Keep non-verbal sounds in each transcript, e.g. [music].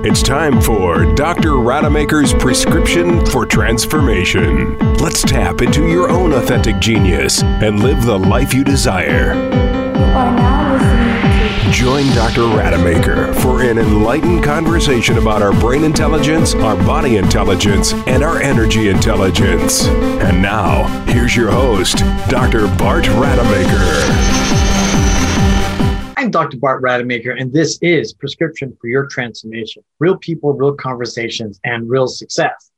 It's time for Dr. Rademacher's prescription for transformation. Let's tap into your own authentic genius and live the life you desire. Join Dr. Rademacher for an enlightened conversation about our brain intelligence, our body intelligence, and our energy intelligence. And now, here's your host, Dr. Bart Rademacher. I'm Dr. Bart Rademacher, and this is Prescription for Your Transformation Real People, Real Conversations, and Real Success.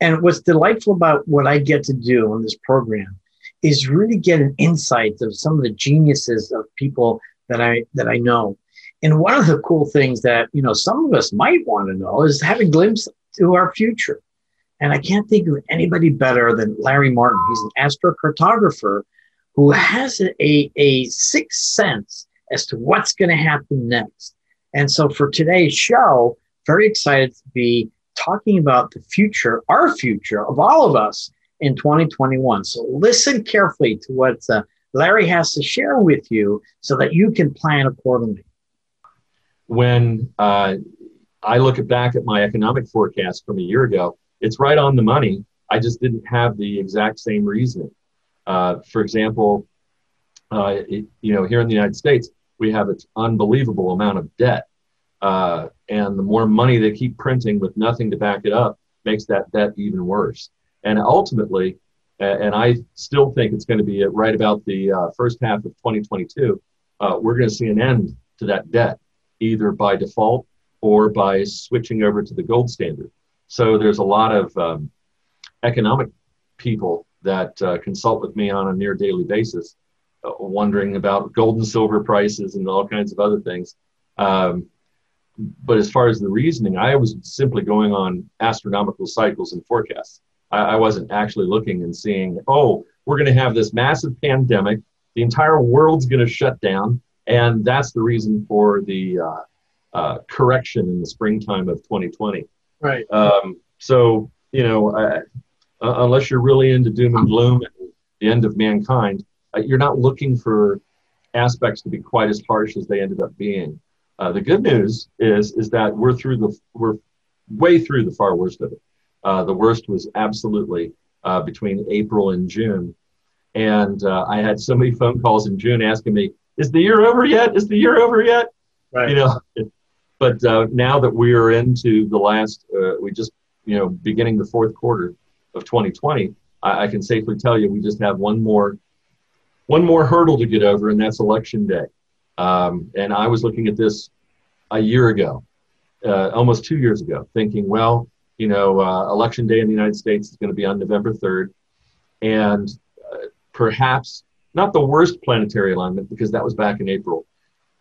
And what's delightful about what I get to do on this program is really get an insight of some of the geniuses of people that I that I know. And one of the cool things that you know some of us might want to know is have a glimpse to our future. And I can't think of anybody better than Larry Martin. He's an astrocartographer who has a, a sixth sense as to what's going to happen next. And so for today's show, very excited to be talking about the future, our future of all of us in 2021. So listen carefully to what uh, Larry has to share with you so that you can plan accordingly. When uh, I look back at my economic forecast from a year ago, it's right on the money. I just didn't have the exact same reasoning. Uh, for example, uh, it, you know, here in the United States, we have an unbelievable amount of debt. Uh, and the more money they keep printing with nothing to back it up makes that debt even worse. And ultimately, and I still think it's going to be right about the uh, first half of 2022, uh, we're going to see an end to that debt, either by default or by switching over to the gold standard. So there's a lot of um, economic people that uh, consult with me on a near daily basis wondering about gold and silver prices and all kinds of other things. Um, but as far as the reasoning, I was simply going on astronomical cycles and forecasts. I, I wasn't actually looking and seeing, oh, we're going to have this massive pandemic. The entire world's going to shut down. And that's the reason for the uh, uh, correction in the springtime of 2020. Right. Um, so, you know, uh, unless you're really into doom and gloom and the end of mankind, uh, you're not looking for aspects to be quite as harsh as they ended up being. Uh, the good news is is that we're through the we're way through the far worst of it. Uh, the worst was absolutely uh, between April and June, and uh, I had so many phone calls in June asking me, "Is the year over yet? Is the year over yet?" Right. You know. [laughs] But uh, now that we are into the last, we just you know beginning the fourth quarter of 2020, I, I can safely tell you we just have one more one more hurdle to get over, and that's election day. Um, and I was looking at this a year ago, uh, almost two years ago, thinking, well, you know, uh, election day in the United States is going to be on November 3rd. And uh, perhaps not the worst planetary alignment, because that was back in April,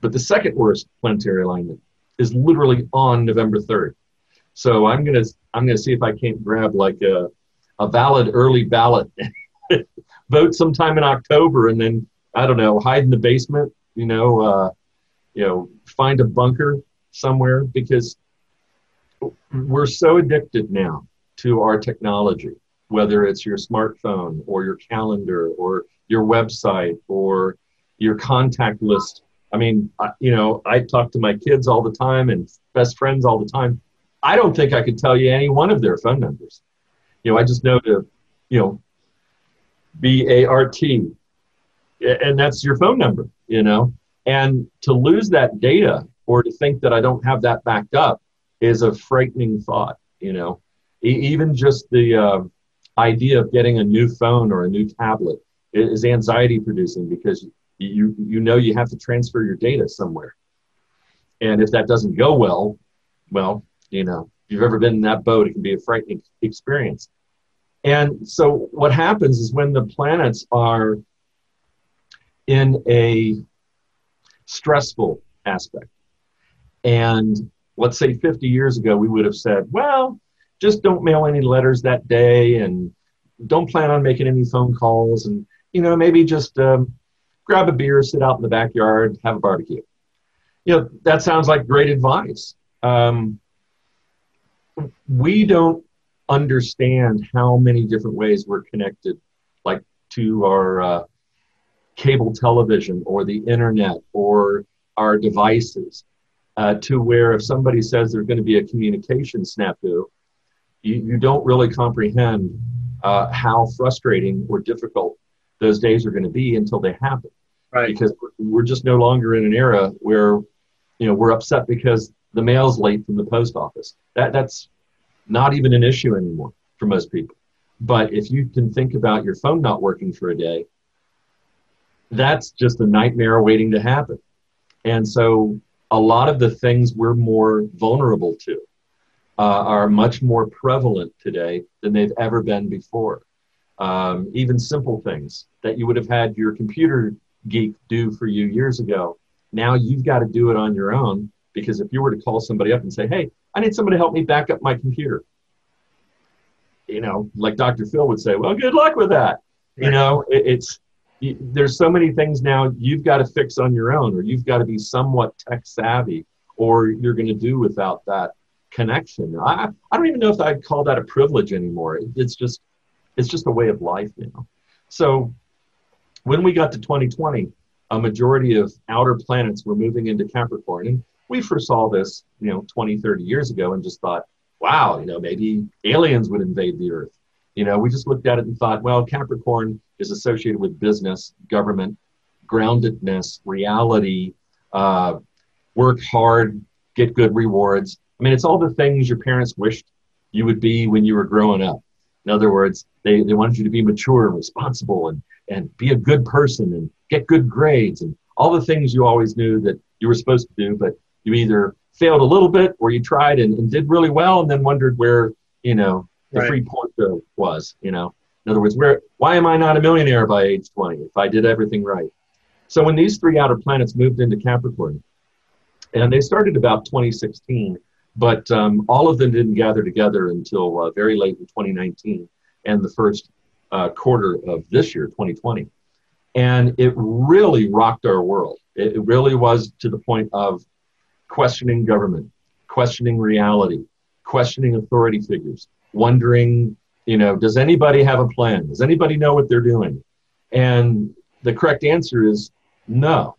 but the second worst planetary alignment is literally on November 3rd. So I'm going to I'm going to see if I can't grab like a, a valid early ballot [laughs] vote sometime in October and then I don't know, hide in the basement, you know, uh, you know, find a bunker somewhere because we're so addicted now to our technology, whether it's your smartphone or your calendar or your website or your contact list. I mean, I, you know, I talk to my kids all the time and best friends all the time. I don't think I could tell you any one of their phone numbers. You know, I just know to, you know, B A R T. And that's your phone number, you know? And to lose that data or to think that I don't have that backed up is a frightening thought, you know? E- even just the uh, idea of getting a new phone or a new tablet is anxiety producing because you, you know you have to transfer your data somewhere. And if that doesn't go well, well, you know, if you've ever been in that boat, it can be a frightening experience. And so what happens is when the planets are in a stressful aspect, and let's say 50 years ago, we would have said, well, just don't mail any letters that day and don't plan on making any phone calls and, you know, maybe just um, grab a beer, sit out in the backyard, have a barbecue. You know, that sounds like great advice. Um, we don't understand how many different ways we're connected, like to our uh, cable television or the internet or our devices. uh, to where if somebody says there's going to be a communication snafu, you, you don't really comprehend uh, how frustrating or difficult those days are going to be until they happen. Right. Because we're just no longer in an era where, you know, we're upset because the mail's late from the post office. That that's not even an issue anymore for most people. But if you can think about your phone not working for a day, that's just a nightmare waiting to happen. And so a lot of the things we're more vulnerable to uh, are much more prevalent today than they've ever been before. Um, even simple things that you would have had your computer geek do for you years ago, now you've got to do it on your own because if you were to call somebody up and say, hey, I need somebody to help me back up my computer, you know, like Dr. Phil would say, well, good luck with that. You know, it, it's, there's so many things now you've got to fix on your own, or you've got to be somewhat tech savvy, or you're going to do without that connection. I, I don't even know if I'd call that a privilege anymore. It's just, it's just a way of life now. So when we got to 2020, a majority of outer planets were moving into Capricorn. And we foresaw this, you know, 20, 30 years ago and just thought, wow, you know, maybe aliens would invade the Earth. You know, we just looked at it and thought, well, Capricorn is associated with business, government, groundedness, reality, uh, work hard, get good rewards. I mean, it's all the things your parents wished you would be when you were growing up. In other words, they, they wanted you to be mature and responsible and, and be a good person and get good grades and all the things you always knew that you were supposed to do, but you either failed a little bit or you tried and, and did really well and then wondered where, you know, the right. free porto was, you know. In other words, where why am I not a millionaire by age 20 if I did everything right? So when these three outer planets moved into Capricorn, and they started about 2016, but um, all of them didn't gather together until uh, very late in 2019 and the first uh, quarter of this year, 2020. And it really rocked our world. It, it really was to the point of questioning government, questioning reality, questioning authority figures, wondering, you know, does anybody have a plan? Does anybody know what they're doing? And the correct answer is no.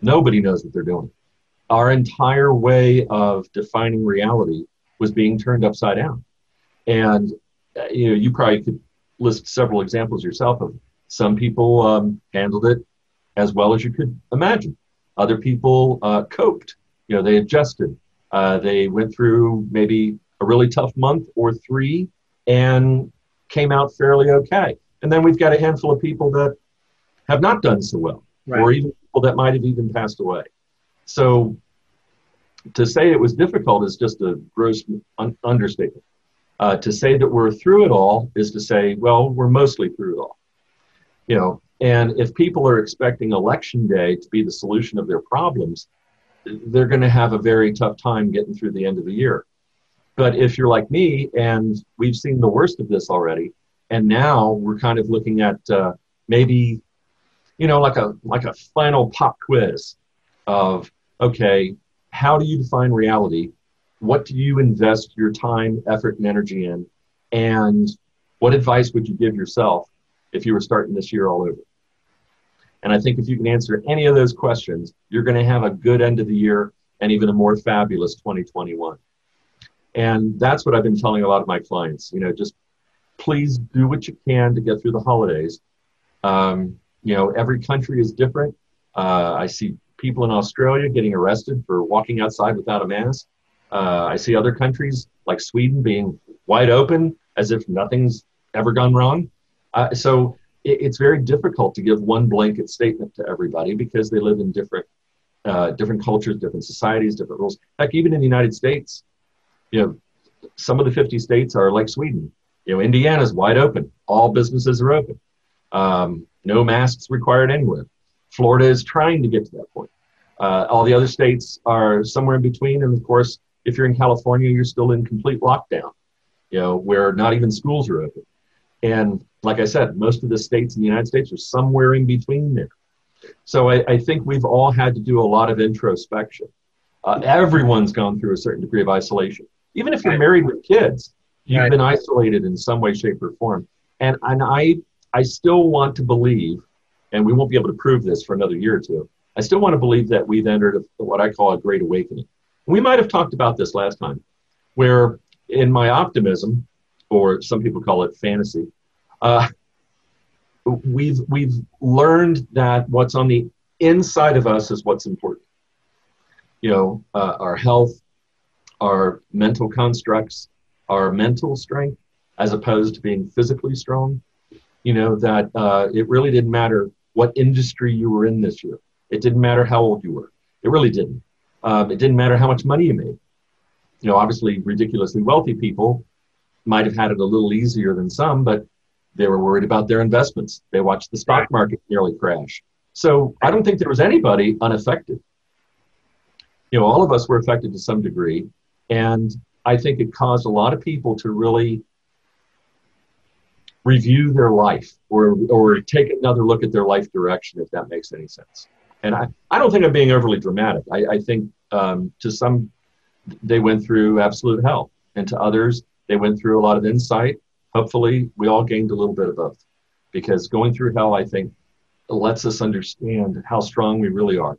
Nobody knows what they're doing. Our entire way of defining reality was being turned upside down. And uh, you know, you probably could list several examples yourself of some people um, handled it as well as you could imagine. Other people uh, coped. You know, they adjusted. Uh, they went through maybe a really tough month or three and came out fairly okay. And then we've got a handful of people that have not done so well, right. or even people that might have even passed away. So to say it was difficult is just a gross un- understatement. Uh, to say that we're through it all is to say, well, we're mostly through it all. You know, and if people are expecting election day to be the solution of their problems, they're going to have a very tough time getting through the end of the year. But if you're like me and we've seen the worst of this already, and now we're kind of looking at uh, maybe, you know, like a like a final pop quiz of okay, how do you define reality? What do you invest your time, effort, and energy in? And what advice would you give yourself if you were starting this year all over? And I think if you can answer any of those questions, you're going to have a good end of the year and even a more fabulous 2021. And that's what I've been telling a lot of my clients. You know, just please do what you can to get through the holidays. Um, you know, every country is different. Uh, I see people in Australia getting arrested for walking outside without a mask. Uh, I see other countries like Sweden being wide open as if nothing's ever gone wrong. Uh, so it, it's very difficult to give one blanket statement to everybody because they live in different uh, different cultures, different societies, different rules. Heck, even in the United States, you know, some of the 50 states are like Sweden. You know, Indiana's wide open. All businesses are open. Um, no masks required anywhere. Florida is trying to get to that point. Uh, all the other states are somewhere in between. And of course, if you're in California, you're still in complete lockdown, you know, where not even schools are open. And like I said, most of the states in the United States are somewhere in between there. So I, I think we've all had to do a lot of introspection. Uh, everyone's gone through a certain degree of isolation. Even if you're married with kids, you've been isolated in some way, shape, or form. And and I I still want to believe, and we won't be able to prove this for another year or two. I still want to believe that we've entered a, what I call a great awakening. We might have talked about this last time, where in my optimism, or some people call it fantasy, uh, we've we've learned that what's on the inside of us is what's important. You know, uh, our health, our mental constructs, our mental strength, as opposed to being physically strong. You know that uh, it really didn't matter what industry you were in this year. It didn't matter how old you were. It really didn't. Um, it didn't matter how much money you made. You know, obviously, ridiculously wealthy people might have had it a little easier than some, but they were worried about their investments. They watched the stock market nearly crash. So I don't think there was anybody unaffected. You know, all of us were affected to some degree. And I think it caused a lot of people to really review their life or, or take another look at their life direction, if that makes any sense. And I, I don't think I'm being overly dramatic. I, I think um, to some, they went through absolute hell. And to others, they went through a lot of insight. Hopefully, we all gained a little bit of both. Because going through hell, I think, lets us understand how strong we really are.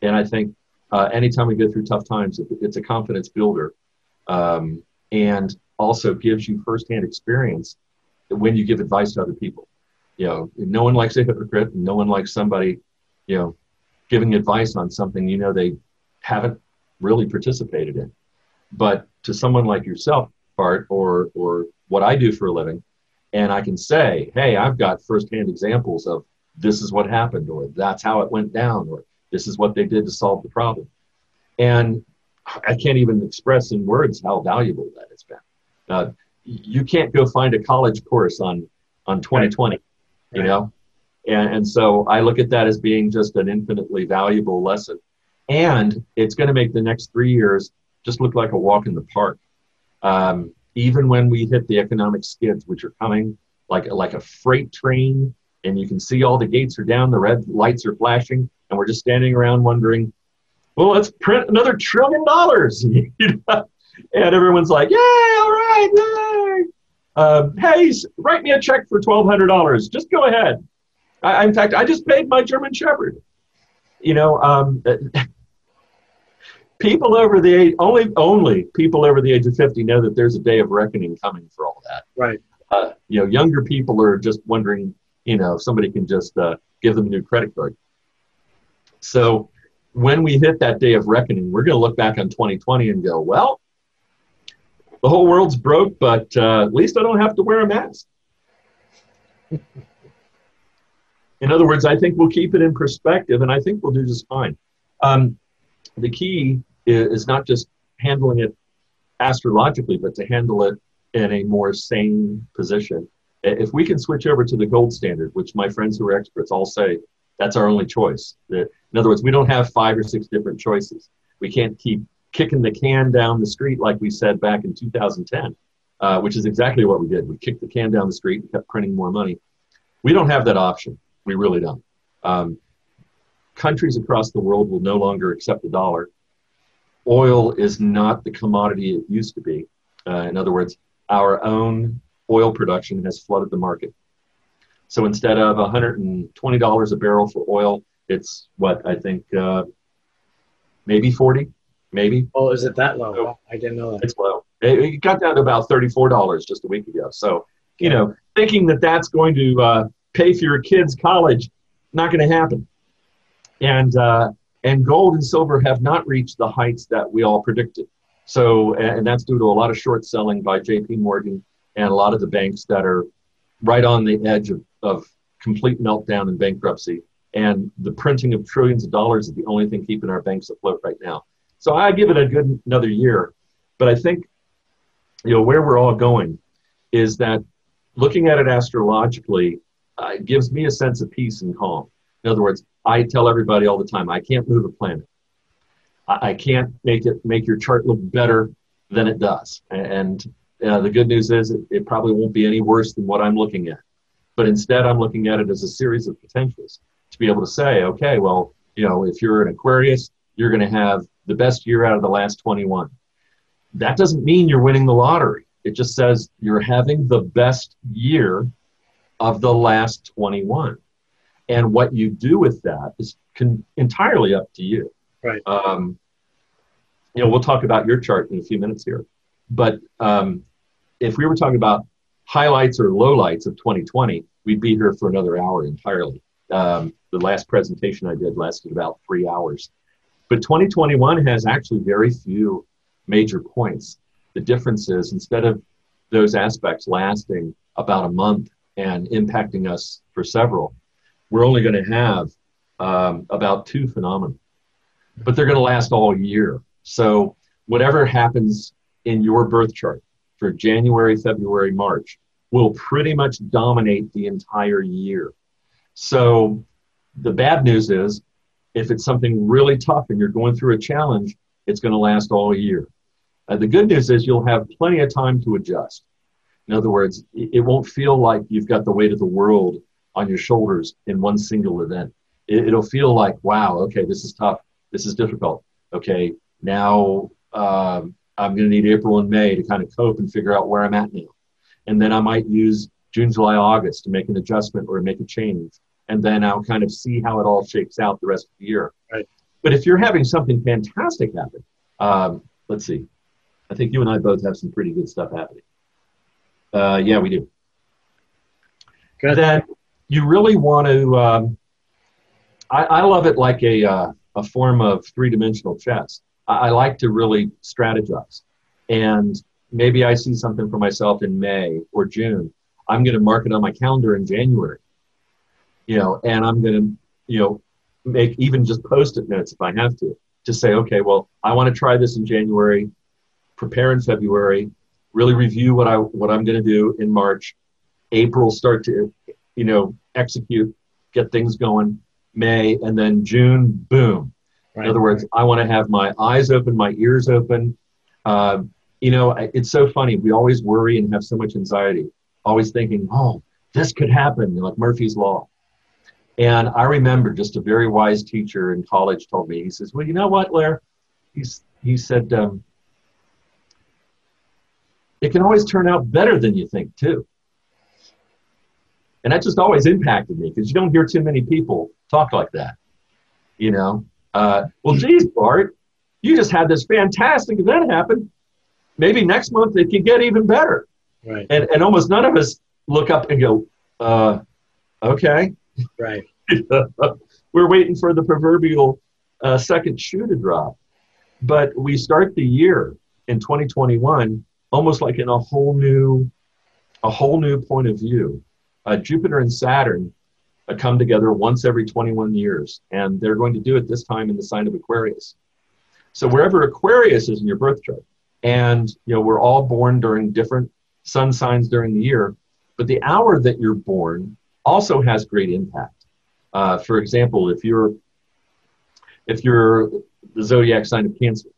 And I think uh, anytime we go through tough times, it's a confidence builder um, and also gives you firsthand experience when you give advice to other people. You know, no one likes a hypocrite, and no one likes somebody, you know, giving advice on something you know they haven't really participated in. But to someone like yourself, Bart, or or what I do for a living, and I can say, hey, I've got firsthand examples of this is what happened, or that's how it went down, or this is what they did to solve the problem. And I can't even express in words how valuable that has been. Uh, you can't go find a college course on on 2020, right. you know, and and so I look at that as being just an infinitely valuable lesson, and it's going to make the next three years just look like a walk in the park. Um, even when we hit the economic skids, which are coming like like a freight train, and you can see all the gates are down, the red lights are flashing, and we're just standing around wondering, well, let's print another trillion dollars. [laughs] and everyone's like, yay, all right, yay. Uh, hey, write me a check for $1,200. Just go ahead. I, in fact, I just paid my German Shepherd. You know, um, [laughs] people over the age, only, only people over the age of 50 know that there's a day of reckoning coming for all that. Right. Uh, you know, younger people are just wondering, you know, if somebody can just uh, give them a new credit card. So when we hit that day of reckoning, we're going to look back on 2020 and go, well, the whole world's broke, but uh, at least I don't have to wear a mask. [laughs] in other words, I think we'll keep it in perspective, and I think we'll do just fine. Um, the key is not just handling it astrologically, but to handle it in a more sane position. If we can switch over to the gold standard, which my friends who are experts all say that's our only choice. In other words, we don't have five or six different choices. We can't keep kicking the can down the street like we said back in 2010, uh, which is exactly what we did. We kicked the can down the street and kept printing more money. We don't have that option. We really don't. Um, countries across the world will no longer accept the dollar. Oil is not the commodity it used to be. Uh, in other words, our own oil production has flooded the market. So instead of $120 a barrel for oil, it's what I think uh, maybe 40, maybe. Oh, is it that low? So I didn't know that. It's low. It, it, got down to about $34 just a week ago. So, you know, thinking that that's going to uh, pay for your kids' college, not going to happen. And uh, and gold and silver have not reached the heights that we all predicted. So, and that's due to a lot of short selling by J.P. Morgan and a lot of the banks that are right on the edge of, of complete meltdown and bankruptcy. And the printing of trillions of dollars is the only thing keeping our banks afloat right now. So I give it a good another year. But I think, you know, where we're all going is that looking at it astrologically uh, gives me a sense of peace and calm. In other words, I tell everybody all the time, I can't move a planet. I, I can't make it make your chart look better than it does. And uh, the good news is it, it probably won't be any worse than what I'm looking at. But instead, I'm looking at it as a series of potentials to be able to say, okay, well, you know, if you're an Aquarius, you're going to have the best year out of the last 21. That doesn't mean you're winning the lottery. It just says you're having the best year of the last 21. And what you do with that is con- entirely up to you. Right. Um, you know, we'll talk about your chart in a few minutes here. But um, if we were talking about highlights or lowlights of 2020, we'd be here for another hour entirely. Um, the last presentation I did lasted about three hours. But 2021 has actually very few major points. The difference is instead of those aspects lasting about a month and impacting us for several, we're only going to have um, about two phenomena, but they're going to last all year. So whatever happens in your birth chart for January, February, March will pretty much dominate the entire year. So the bad news is if it's something really tough and you're going through a challenge, it's going to last all year. Uh, the good news is you'll have plenty of time to adjust. In other words, it won't feel like you've got the weight of the world on your shoulders in one single event. It, will feel like, wow, okay, this is tough. This is difficult. Okay, now um, I'm going to need April and May to kind of cope and figure out where I'm at now. And then I might use June, July, August to make an adjustment or make a change. And then I'll kind of see how it all shakes out the rest of the year. Right. But if you're having something fantastic happen, um, let's see. I think you and I both have some pretty good stuff happening. Uh, yeah, we do. Good. Then you really want to. Um, I, I, love it like a uh, a form of three dimensional chess. I, I, like to really strategize, and maybe I see something for myself in May or June. I'm going to mark it on my calendar in January. You know, and I'm going to you know make even just post-it notes if I have to to say, okay, well, I want to try this in January, prepare in February, really review what I what I'm going to do in March. April start to you know execute, get things going. May and then June, boom. Right. In other words, I want to have my eyes open, my ears open. Uh, you know, it's so funny. We always worry and have so much anxiety, always thinking, oh, this could happen, like Murphy's Law. And I remember just a very wise teacher in college told me, he says, well, you know what, Larry? He's, he said, um, it can always turn out better than you think too. And that just always impacted me because you don't hear too many people talk like that. You know, uh, well, geez, Bart, you just had this fantastic event happen. Maybe next month it could get even better. Right. And, and almost none of us look up and go, uh, okay. Right. [laughs] We're waiting for the proverbial uh, second shoe to drop. But we start the year in 2021 almost like in a whole new, a whole new point of view. Uh, Jupiter and Saturn uh, come together once every 21 years, and they're going to do it this time in the sign of Aquarius. So wherever Aquarius is in your birth chart, and you know we're all born during different sun signs during the year, but the hour that you're born also has great impact. Uh, for example, if you're if you're the zodiac sign of Cancer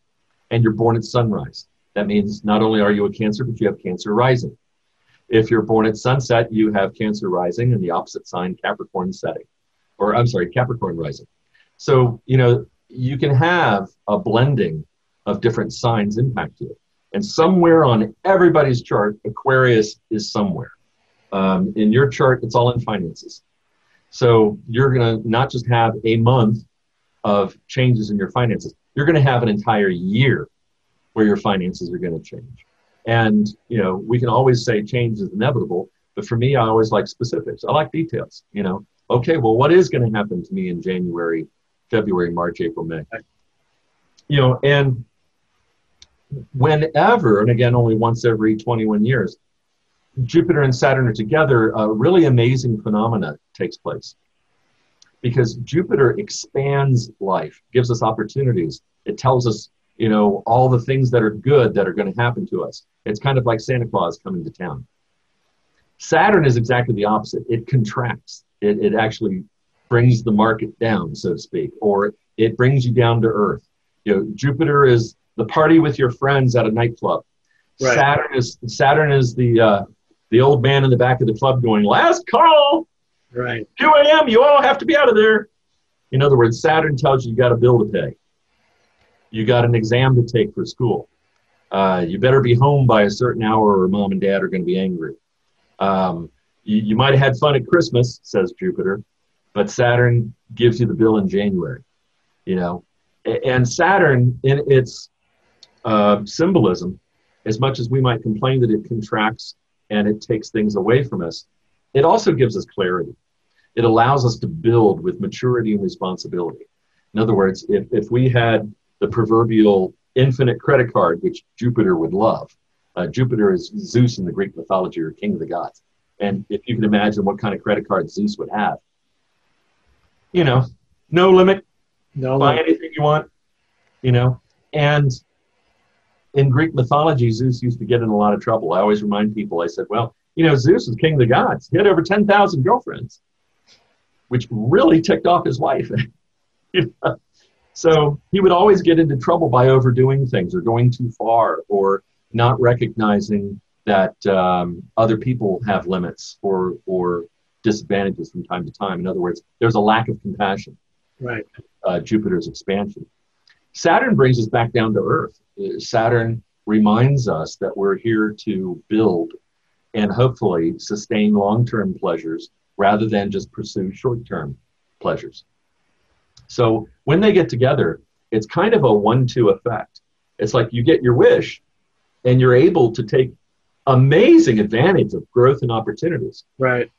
and you're born at sunrise, that means not only are you a Cancer, but you have Cancer rising. If you're born at sunset, you have Cancer rising and the opposite sign, Capricorn setting, or I'm sorry, Capricorn rising. So, you know, you can have a blending of different signs impact you. And somewhere on everybody's chart, Aquarius is somewhere. Um, in your chart, it's all in finances. So you're going to not just have a month of changes in your finances, you're going to have an entire year where your finances are going to change. And, you know, we can always say change is inevitable, but for me, I always like specifics. I like details, you know. Okay, well, what is going to happen to me in January, February, March, April, May? You know, and whenever, and again, only once every 21 years, Jupiter and Saturn are together, a really amazing phenomena takes place. Because Jupiter expands life, gives us opportunities. It tells us you know, all the things that are good that are going to happen to us. It's kind of like Santa Claus coming to town. Saturn is exactly the opposite. It contracts. It, it actually brings the market down, so to speak, or it brings you down to earth. You know, Jupiter is the party with your friends at a nightclub. Right. Saturn is Saturn is the uh, the old man in the back of the club going, "Last call." Right. 2 a.m. You all have to be out of there. In other words, Saturn tells you you got a bill to pay you got an exam to take for school. Uh, you better be home by a certain hour or mom and dad are going to be angry. Um, you, you might have had fun at Christmas, says Jupiter, but Saturn gives you the bill in January. You know, and Saturn in its uh, symbolism, as much as we might complain that it contracts and it takes things away from us, it also gives us clarity. It allows us to build with maturity and responsibility. In other words, if, if we had the proverbial infinite credit card, which Jupiter would love, uh, Jupiter is Zeus in the Greek mythology or king of the gods. And if you can imagine what kind of credit card Zeus would have, you know, no limit, no buy limit. anything you want, you know. And in Greek mythology, Zeus used to get in a lot of trouble. I always remind people, I said, well, you know, Zeus is king of the gods. He had over 10,000 girlfriends, which really ticked off his wife. [laughs] So he would always get into trouble by overdoing things or going too far or not recognizing that um, other people have limits or, or disadvantages from time to time. In other words, there's a lack of compassion. Right. Uh, Jupiter's expansion. Saturn brings us back down to Earth. Saturn reminds us that we're here to build and hopefully sustain long term pleasures rather than just pursue short term pleasures. So when they get together, it's kind of a one two effect. It's like you get your wish and you're able to take amazing advantage of growth and opportunities. Right.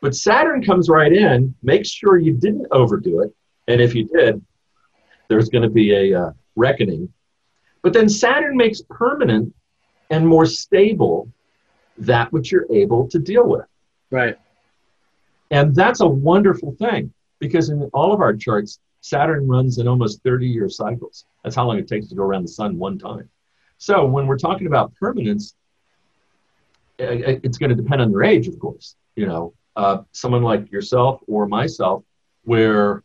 But Saturn comes right in, makes sure you didn't overdo it. And if you did, there's going to be a uh, reckoning. But then Saturn makes permanent and more stable that which you're able to deal with. Right. And that's a wonderful thing because in all of our charts, Saturn runs in almost 30 year cycles. That's how long it takes to go around the sun one time. So when we're talking about permanence, it's going to depend on their age, of course. You know, uh, someone like yourself or myself, where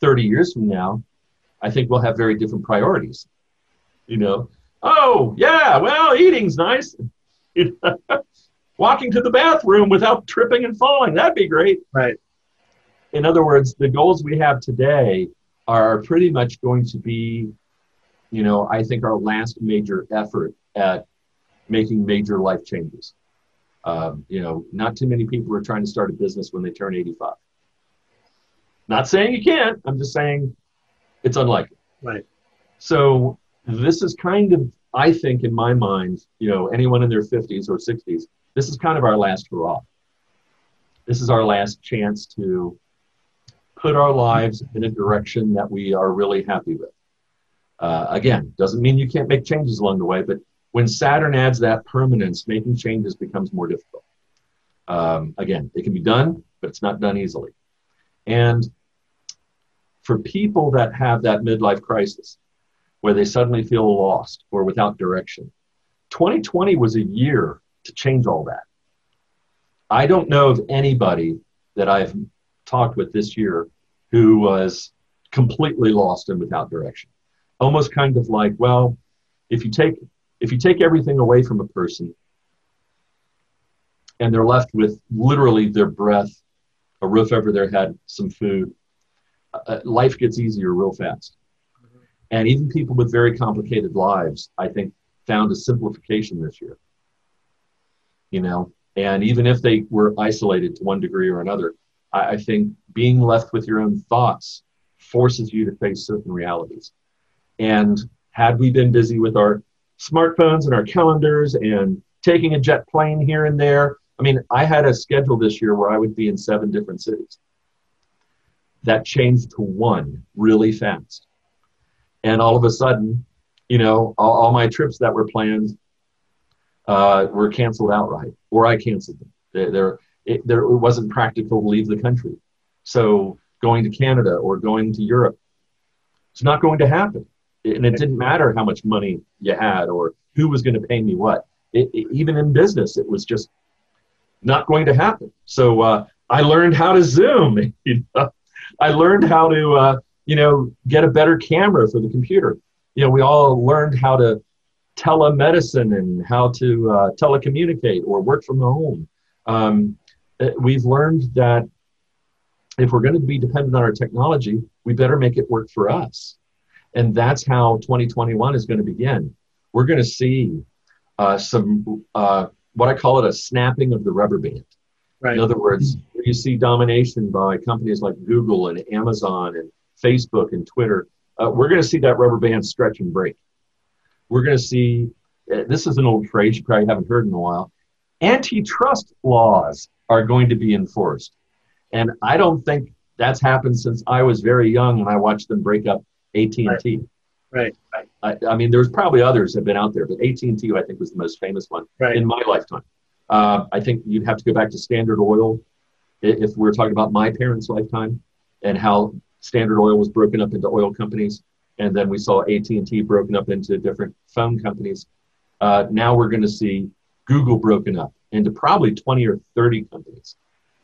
30 years from now, I think we'll have very different priorities. You know, oh, yeah, well, eating's nice. [laughs] Walking to the bathroom without tripping and falling, that'd be great. Right. In other words, the goals we have today are pretty much going to be, you know, I think our last major effort at making major life changes. Um, you know, not too many people are trying to start a business when they turn 85. Not saying you can't, I'm just saying it's unlikely. Right. So this is kind of, I think, in my mind, you know, anyone in their 50s or 60s, this is kind of our last hurrah. This is our last chance to put our lives in a direction that we are really happy with. Uh, again, doesn't mean you can't make changes along the way, but when Saturn adds that permanence, making changes becomes more difficult. Um, again, it can be done, but it's not done easily. And for people that have that midlife crisis, where they suddenly feel lost or without direction, 2020 was a year to change all that. I don't know of anybody that I've talked with this year who was completely lost and without direction. Almost kind of like, well, if you take if you take everything away from a person and they're left with literally their breath, a roof over their head, some food, uh, uh life gets easier real fast. And even people with very complicated lives, I think, found a simplification this year. You know, and even if they were isolated to one degree or another, I, I think being left with your own thoughts forces you to face certain realities. And had we been busy with our smartphones and our calendars and taking a jet plane here and there, I mean, I had a schedule this year where I would be in seven different cities. That changed to one really fast. And all of a sudden, you know, all, all my trips that were planned uh, were canceled outright, or I canceled them. They, they're, it, there, it wasn't practical to leave the country. So going to Canada or going to Europe, it's not going to happen. And it didn't matter how much money you had or who was going to pay me what. It, it, even in business, it was just not going to happen. So uh, I learned how to Zoom. [laughs] I learned how to, uh, you know, get a better camera for the computer. You know, we all learned how to telemedicine and how to uh, telecommunicate or work from home. Um, we've learned that if we're going to be dependent on our technology, we better make it work for us. And that's how 2021 is going to begin. We're going to see uh, some, uh, what I call it, a snapping of the rubber band. Right. In other words, you see domination by companies like Google and Amazon and Facebook and Twitter. Uh, we're going to see that rubber band stretch and break. We're going to see, uh, this is an old phrase you probably haven't heard in a while. Antitrust laws are going to be enforced. And I don't think that's happened since I was very young when I watched them break up AT&T. Right. I, I mean, there's probably others that have been out there, but AT&T I think was the most famous one Right. in my lifetime. Uh, I think you'd have to go back to Standard Oil if we're talking about my parents' lifetime and how Standard Oil was broken up into oil companies, and then we saw AT&T broken up into different phone companies. Uh, now we're going to see Google broken up into probably 20 or 30 companies.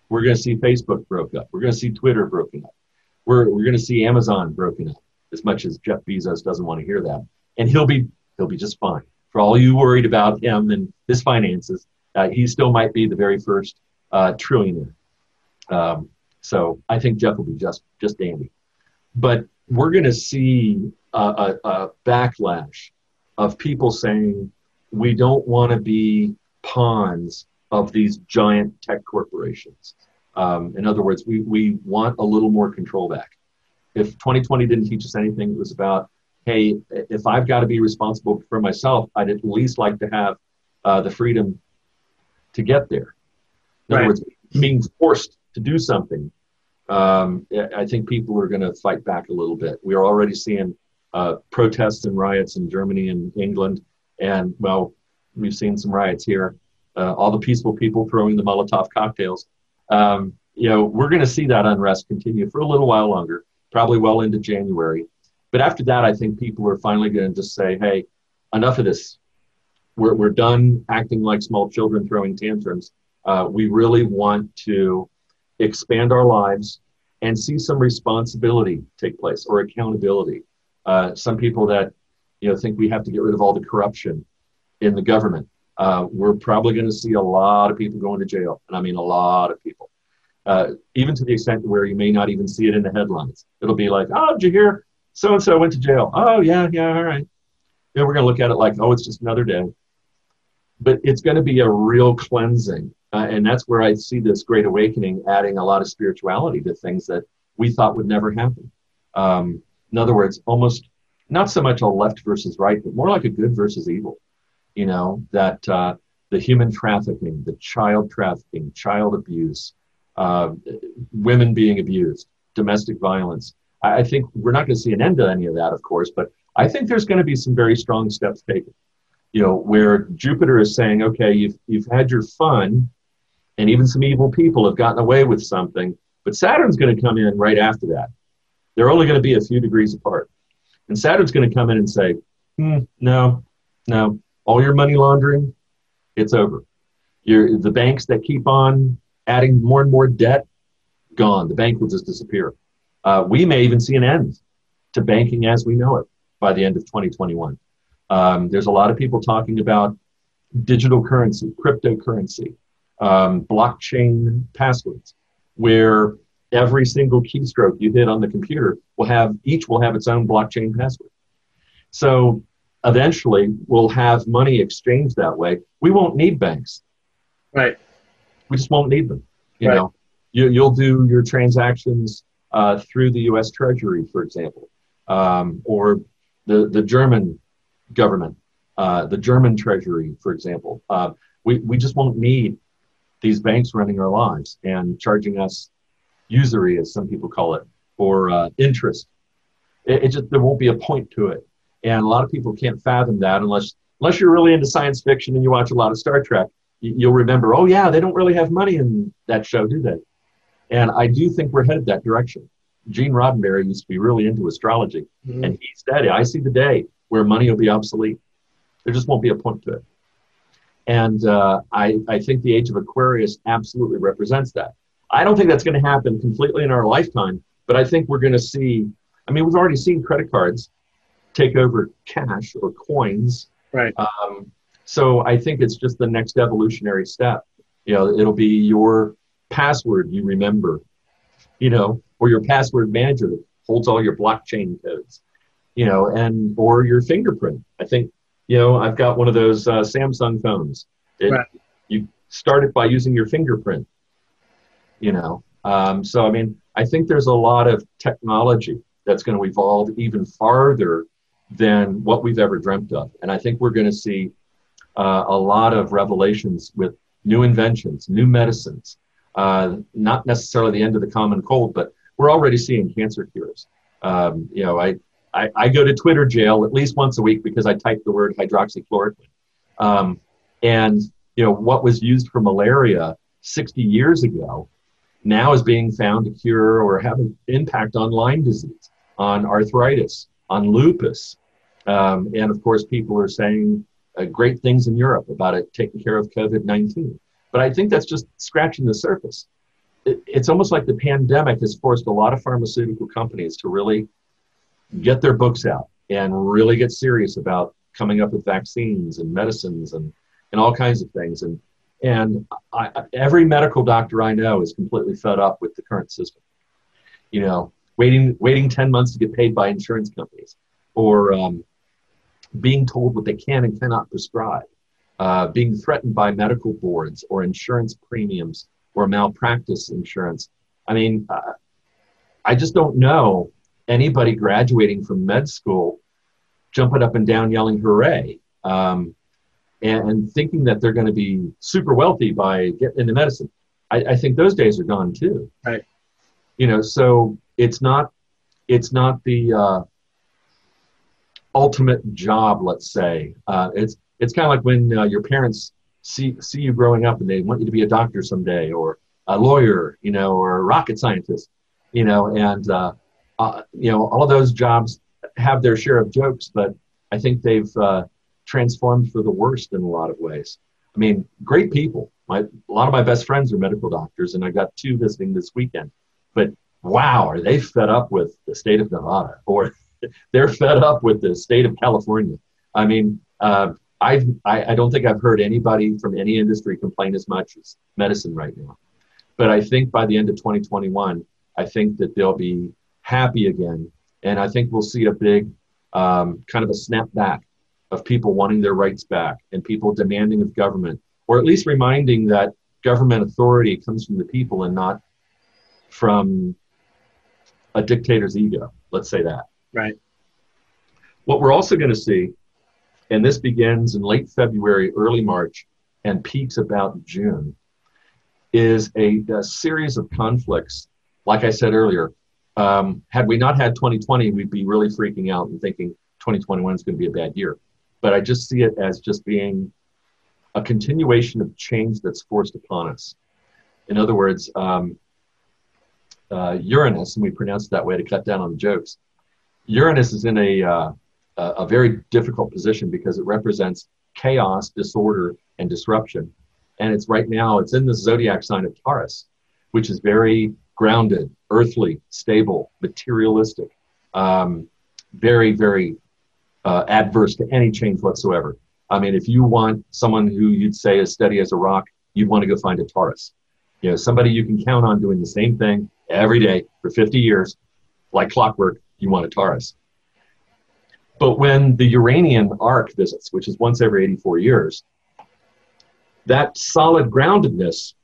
We're going to see Facebook broke up. We're going to see Twitter broken up. We're, we're going to see Amazon broken up. As much as Jeff Bezos doesn't want to hear that, and he'll be he'll be just fine. For all you worried about him and his finances, uh, he still might be the very first uh, trillionaire. Um, so I think Jeff will be just just dandy. But we're going to see a, a, a backlash of people saying we don't want to be pawns of these giant tech corporations. Um, in other words, we, we want a little more control back. If 2020 didn't teach us anything, it was about, hey, if I've got to be responsible for myself, I'd at least like to have uh, the freedom to get there. In Right. other words, being forced to do something. Um, I think people are going to fight back a little bit. We are already seeing uh, protests and riots in Germany and England, and well, we've seen some riots here. Uh, all the peaceful people throwing the Molotov cocktails. Um, you know, we're going to see that unrest continue for a little while longer, probably well into January. But after that, I think people are finally going to just say, "Hey, enough of this. We're we're done acting like small children throwing tantrums. Uh, we really want to expand our lives and see some responsibility take place or accountability. Uh, some people that you know think we have to get rid of all the corruption in the government. Uh, we're probably going to see a lot of people going to jail, and I mean a lot of people. Uh, even to the extent where you may not even see it in the headlines. It'll be like, "Oh, did you hear? So and so went to jail. Oh, yeah, yeah, all right." Know, we're going to look at it like, "Oh, it's just another day." But it's going to be a real cleansing, uh, and that's where I see this great awakening adding a lot of spirituality to things that we thought would never happen. Um, in other words, almost not so much a left versus right, but more like a good versus evil. You know, that uh, the human trafficking, the child trafficking, child abuse, uh, women being abused, domestic violence. I, I think we're not going to see an end to any of that, of course, but I think there's going to be some very strong steps taken. You know, where Jupiter is saying, okay, you've, you've had your fun, and even some evil people have gotten away with something, but Saturn's going to come in right after that. They're only going to be a few degrees apart. And Saturn's going to come in and say, hmm, no, no, all your money laundering, it's over. Your, the banks that keep on adding more and more debt, gone. The bank will just disappear. Uh, we may even see an end to banking as we know it by the end of 2021. Um, there's a lot of people talking about digital currency, cryptocurrency, um, blockchain passwords, where every single keystroke you hit on the computer will have each will have its own blockchain password. So eventually, we'll have money exchanged that way. We won't need banks. Right. We just won't need them. You Right. know, you, you'll do your transactions uh, through the U.S. Treasury, for example, um, or the the German government, uh, the German Treasury, for example. Uh, we we just won't need these banks running our lives and charging us usury, as some people call it, or uh, interest. It, it just there won't be a point to it, and a lot of people can't fathom that unless unless you're really into science fiction and you watch a lot of Star Trek. you- You'll remember, oh yeah, they don't really have money in that show, do they? And I do think we're headed that direction. Gene Roddenberry used to be really into astrology, Mhm. and he said, I see the day where money will be obsolete. There just won't be a point to it. And uh, I, I think the age of Aquarius absolutely represents that. I don't think that's going to happen completely in our lifetime, but I think we're going to see. I mean, we've already seen credit cards take over cash or coins. Right. Um, so I think it's just the next evolutionary step. You know, it'll be your password you remember, you know, or your password manager that holds all your blockchain codes, you know, and or your fingerprint. I think, you know, I've got one of those uh, Samsung phones. It, Right. You start it by using your fingerprint. You know. Um, so, I mean, I think there's a lot of technology that's going to evolve even farther than what we've ever dreamt of. And I think we're going to see uh, a lot of revelations with new inventions, new medicines, uh, not necessarily the end of the common cold, but we're already seeing cancer cures. Um, you know, I, I, I, go to Twitter jail at least once a week because I type the word hydroxychloroquine. Um, and, you know, what was used for malaria 60 years ago now is being found to cure or have an impact on Lyme disease, on arthritis, on lupus. Um, and of course, people are saying uh, great things in Europe about it taking care of COVID 19. But I think that's just scratching the surface. It, it's almost like the pandemic has forced a lot of pharmaceutical companies to really get their books out and really get serious about coming up with vaccines and medicines and, and all kinds of things. And, and I, every medical doctor I know is completely fed up with the current system. You know, waiting, waiting 10 months to get paid by insurance companies or um, being told what they can and cannot prescribe, uh, being threatened by medical boards or insurance premiums or malpractice insurance. I mean, uh, I just don't know anybody graduating from med school jumping up and down yelling hooray um, and, thinking that they're going to be super wealthy by getting into medicine. I, I think those days are gone too. Right. You know, so it's not it's not the uh, ultimate job, let's say. Uh, it's it's kind of like when uh, your parents see see you growing up and they want you to be a doctor someday or a lawyer, you know, or a rocket scientist, you know, and uh, uh, you know all of those jobs have their share of jokes, but I think they've uh, transformed for the worst in a lot of ways. I mean, great people. My, a lot of my best friends are medical doctors, and I got two visiting this weekend. But wow, are they fed up with the state of Nevada or [laughs] they're fed up with the state of California. I mean, uh, I've, I, I don't think I've heard anybody from any industry complain as much as medicine right now. But I think by the end of 2021, I think that they'll be happy again. And I think we'll see a big um, kind of a snapback of people wanting their rights back and people demanding of government, or at least reminding that government authority comes from the people and not from a dictator's ego. Let's say that. Right. What we're also going to see, and this begins in late February, early March, and peaks about June, is a, a series of conflicts. Like I said earlier, um, had we not had 2020, we'd be really freaking out and thinking 2021 is going to be a bad year. But I just see it as just being a continuation of change that's forced upon us. In other words, um, uh, Uranus, and we pronounce it that way to cut down on the jokes, Uranus is in a, uh, a very difficult position because it represents chaos, disorder, and disruption. And it's right now, it's in the zodiac sign of Taurus, which is very grounded, earthly, stable, materialistic, um, very, very uh, adverse to any change whatsoever. I mean, if you want someone who you'd say is steady as a rock, you'd want to go find a Taurus. You know, somebody you can count on doing the same thing every day for 50 years, like clockwork, you want a Taurus. But when the Uranian arc visits, which is once every 84 years, that solid groundedness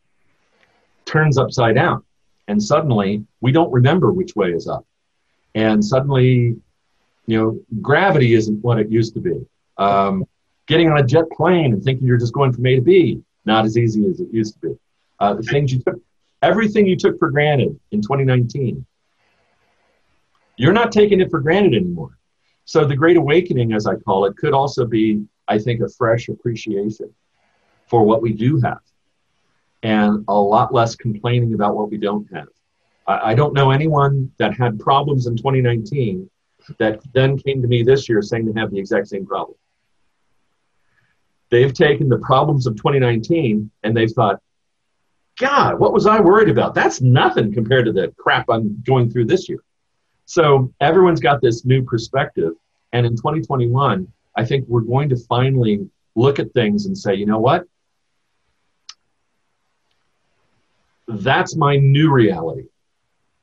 turns upside down. And suddenly we don't remember which way is up. And suddenly, you know, gravity isn't what it used to be. Um, getting on a jet plane and thinking you're just going from A to B, not as easy as it used to be. Uh, the things you took, everything you took for granted in 2019 you're not taking it for granted anymore. So the Great Awakening, as I call it, could also be, I think, a fresh appreciation for what we do have and a lot less complaining about what we don't have. I, I don't know anyone that had problems in 2019 that then came to me this year saying they have the exact same problem. They've taken the problems of 2019 and they've thought, God, what was I worried about? That's nothing compared to the crap I'm going through this year. So everyone's got this new perspective. And in 2021, I think we're going to finally look at things and say, you know what? That's my new reality.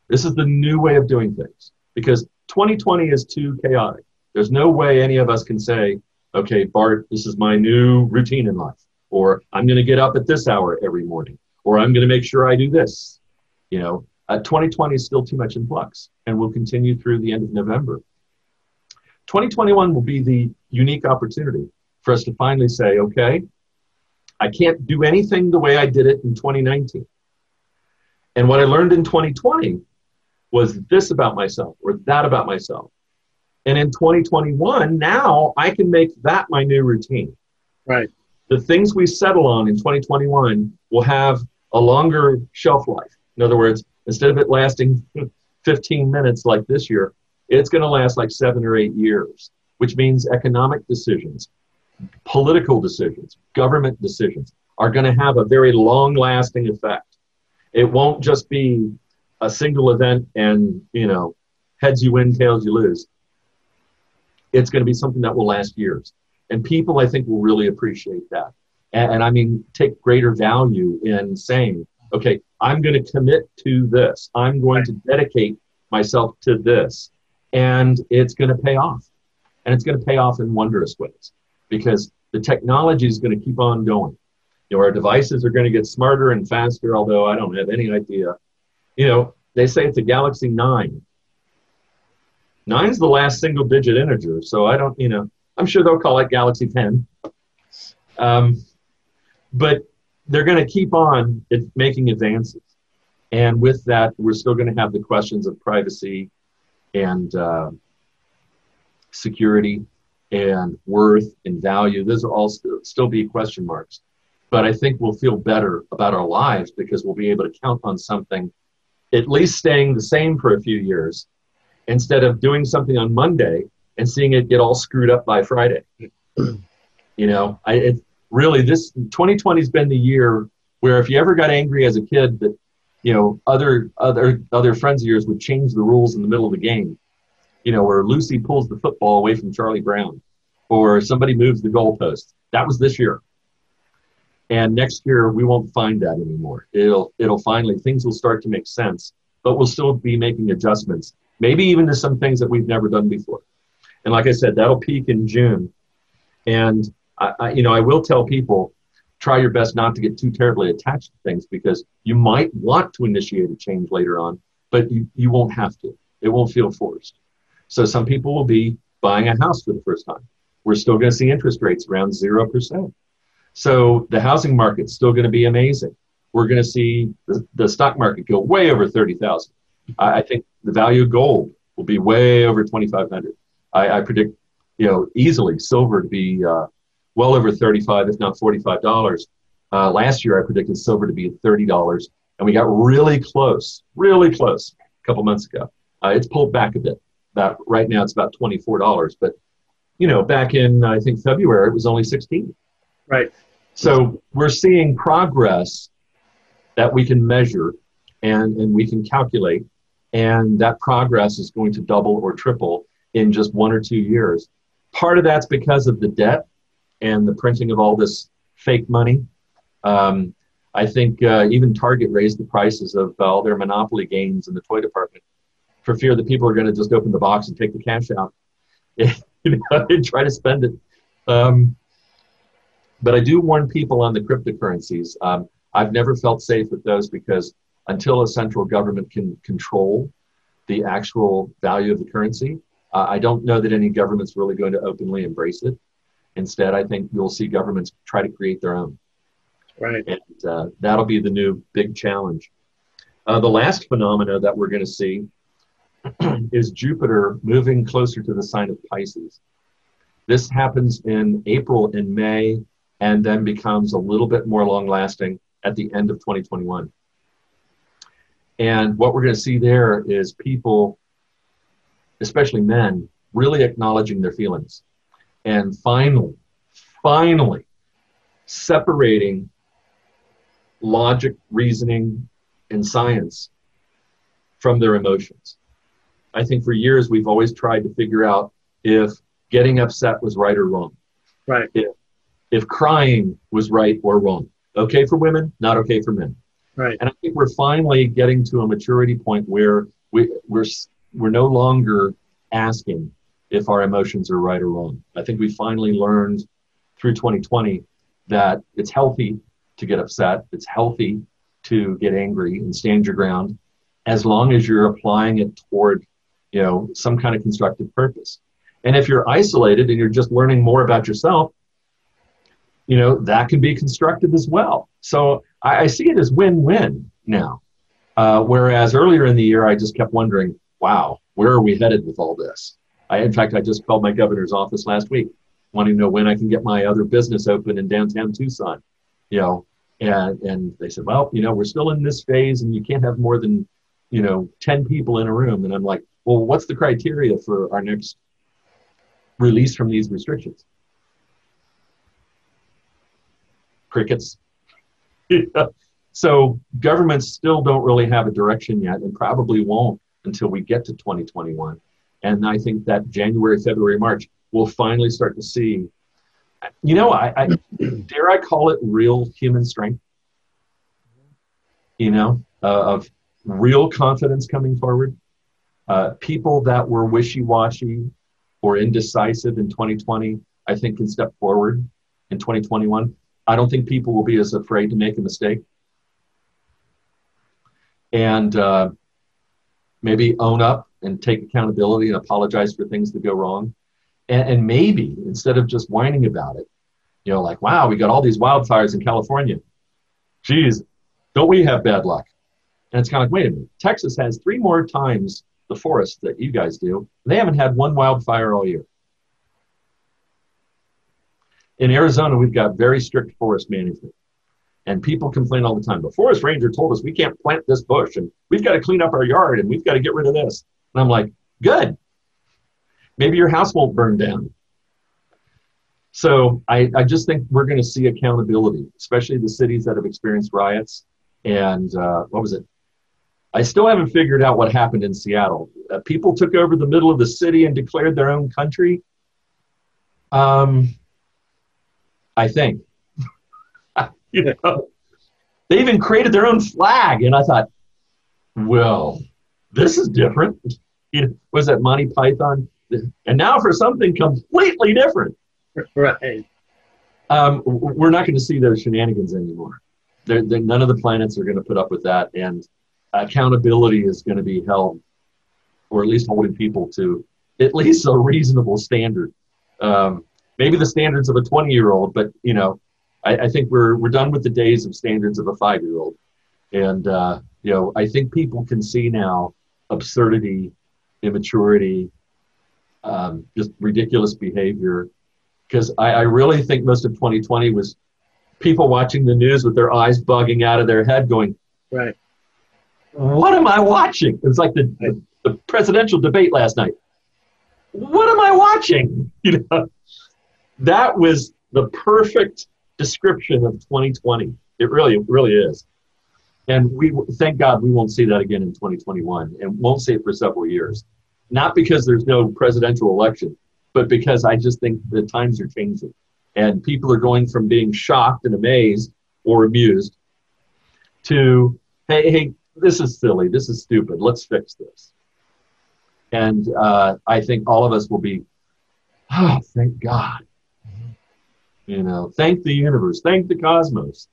This is the new way of doing things because 2020 is too chaotic. There's no way any of us can say, okay, Bart, this is my new routine in life, or I'm going to get up at this hour every morning, or I'm going to make sure I do this. You know, uh, 2020 is still too much in flux and will continue through the end of November. 2021 will be the unique opportunity for us to finally say, okay, I can't do anything the way I did it in 2019. And what I learned in 2020 was this about myself or that about myself. And in 2021, now I can make that my new routine. Right. The things we settle on in 2021 will have a longer shelf life. In other words, instead of it lasting [laughs] 15 minutes like this year, it's going to last like seven or eight years, which means economic decisions, political decisions, government decisions are going to have a very long lasting effect. It won't just be a single event and, you know, heads you win, tails you lose. It's going to be something that will last years. And people, I think, will really appreciate that. And, and I mean, take greater value in saying, okay, I'm going to commit to this. I'm going to dedicate myself to this. And it's going to pay off. And it's going to pay off in wondrous ways because the technology is going to keep on going. You know, our devices are going to get smarter and faster, although I don't have any idea. You know, they say it's a Galaxy 9. Nine's the last single digit integer, so I don't, you know, I'm sure they'll call it Galaxy 10. Um, but they're going to keep on making advances. And with that, we're still going to have the questions of privacy and uh, security and worth and value. Those are all st- still be question marks. But I think we'll feel better about our lives because we'll be able to count on something at least staying the same for a few years instead of doing something on Monday and seeing it get all screwed up by Friday. [clears throat] you know, I, it, really this 2020 has been the year where if you ever got angry as a kid that you know other other other friends of yours would change the rules in the middle of the game you know where lucy pulls the football away from charlie brown or somebody moves the goalpost that was this year and next year we won't find that anymore it'll it'll finally things will start to make sense but we'll still be making adjustments maybe even to some things that we've never done before and like i said that'll peak in june and I, I, you know, I will tell people try your best not to get too terribly attached to things because you might want to initiate a change later on, but you, you won't have to. It won't feel forced. So some people will be buying a house for the first time. We're still going to see interest rates around 0%. So the housing market's still going to be amazing. We're going to see the, the stock market go way over 30,000. I, I, think the value of gold will be way over 2,500. I, I predict, you know, easily silver to be uh, well over 35, if not $45. Uh, last year, I predicted silver to be at $30, and we got really close, really close a couple months ago. Uh, it's pulled back a bit. About, right now, it's about $24, but you know, back in I think February, it was only 16. Right. So we're seeing progress that we can measure and, and we can calculate, and that progress is going to double or triple in just one or two years. Part of that's because of the debt and the printing of all this fake money. Um, I think uh, even Target raised the prices of all their monopoly gains in the toy department for fear that people are going to just open the box and take the cash out [laughs] and try to spend it. Um, but I do warn people on the cryptocurrencies. Um, I've never felt safe with those because until a central government can control the actual value of the currency, uh, I don't know that any government's really going to openly embrace it. Instead, I think you'll see governments try to create their own. Right. And uh, that'll be the new big challenge. Uh, the last phenomena that we're going to see [clears throat] is Jupiter moving closer to the sign of Pisces. This happens in April and May, and then becomes a little bit more long lasting at the end of 2021. And what we're going to see there is people, especially men, really acknowledging their feelings and finally, finally separating logic, reasoning, and science from their emotions. I think for years we've always tried to figure out if getting upset was right or wrong. Right. If, if crying was right or wrong. Okay for women, not okay for men. Right. And I think we're finally getting to a maturity point where we, we're, we're no longer asking if our emotions are right or wrong. I think we finally learned through 2020 that it's healthy to get upset. It's healthy to get angry and stand your ground as long as you're applying it toward, you know, some kind of constructive purpose. And if you're isolated and you're just learning more about yourself, you know, that can be constructed as well. So I, I see it as win-win now. Uh, whereas earlier in the year, I just kept wondering, wow, where are we headed with all this? I, in fact, I just called my governor's office last week, wanting to know when I can get my other business open in downtown Tucson. You know, and and they said, well, you know, we're still in this phase, and you can't have more than, you know, ten people in a room. And I'm like, well, what's the criteria for our next release from these restrictions? Crickets. yeah. [laughs] So governments still don't really have a direction yet, and probably won't until we get to 2021. And I think that January, February, March, we'll finally start to see. You know, I, I [clears throat] dare I call it real human strength. You know, uh, of real confidence coming forward. Uh, people that were wishy-washy or indecisive in 2020, I think can step forward in 2021. I don't think people will be as afraid to make a mistake. And uh, maybe own up and take accountability and apologize for things that go wrong. And, and maybe instead of just whining about it, you know, like, wow, we got all these wildfires in California. Geez, don't we have bad luck? And it's kind of like, wait a minute, Texas has three more times the forest that you guys do. They haven't had one wildfire all year. In Arizona, we've got very strict forest management. And people complain all the time. The forest ranger told us we can't plant this bush and we've got to clean up our yard and we've got to get rid of this. And I'm like, good. Maybe your house won't burn down. So I, I just think we're going to see accountability, especially the cities that have experienced riots. And uh, what was it? I still haven't figured out what happened in Seattle. Uh, people took over the middle of the city and declared their own country. Um, I think. [laughs] you know, they even created their own flag, and I thought, well, this is different. [laughs] You know, was that Monty Python? And now for something completely different. Right. Um, we're not going to see those shenanigans anymore. They're, they're, none of the planets are going to put up with that, and accountability is going to be held, or at least holding people to at least a reasonable standard. Um, maybe the standards of a 20 year old, but you know, I, I, think we're we're done with the days of standards of a five year old, and uh, you know, I think people can see now absurdity, immaturity, um, just ridiculous behavior. Because I, I really think most of 2020 was people watching the news with their eyes bugging out of their head, going, "Right, what am I watching?" It was like the, the, the presidential debate last night. What am I watching? [laughs] You know, that was the perfect description of 2020. It really, it really is. And we thank God we won't see that again in 2021 and won't see it for several years. Not because there's no presidential election, but because I just think the times are changing. And people are going from being shocked and amazed or amused to, hey, hey, this is silly. This is stupid. Let's fix this. And uh, I think all of us will be, oh, thank God. You know, thank the universe, thank the cosmos.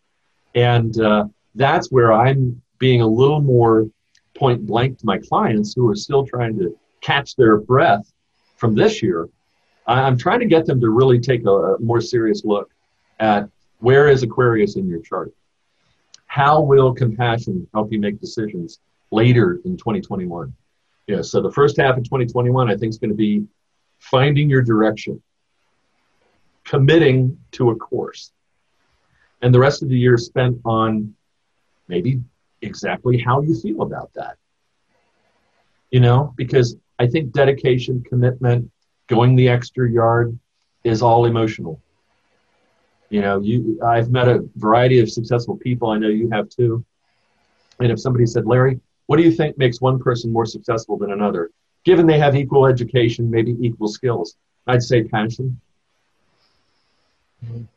And uh, that's where I'm being a little more point blank to my clients who are still trying to catch their breath from this year. I'm trying to get them to really take a, more serious look at where is Aquarius in your chart? How will compassion help you make decisions later in 2021? Yeah, so the first half of 2021, I think, is going to be finding your direction, committing to a course, and the rest of the year is spent on maybe exactly how you feel about that. You know, because I think dedication, commitment, going the extra yard is all emotional. You know, you I've met a variety of successful people. I know you have too. And if somebody said, Larry, what do you think makes one person more successful than another? Given they have equal education, maybe equal skills, I'd say passion.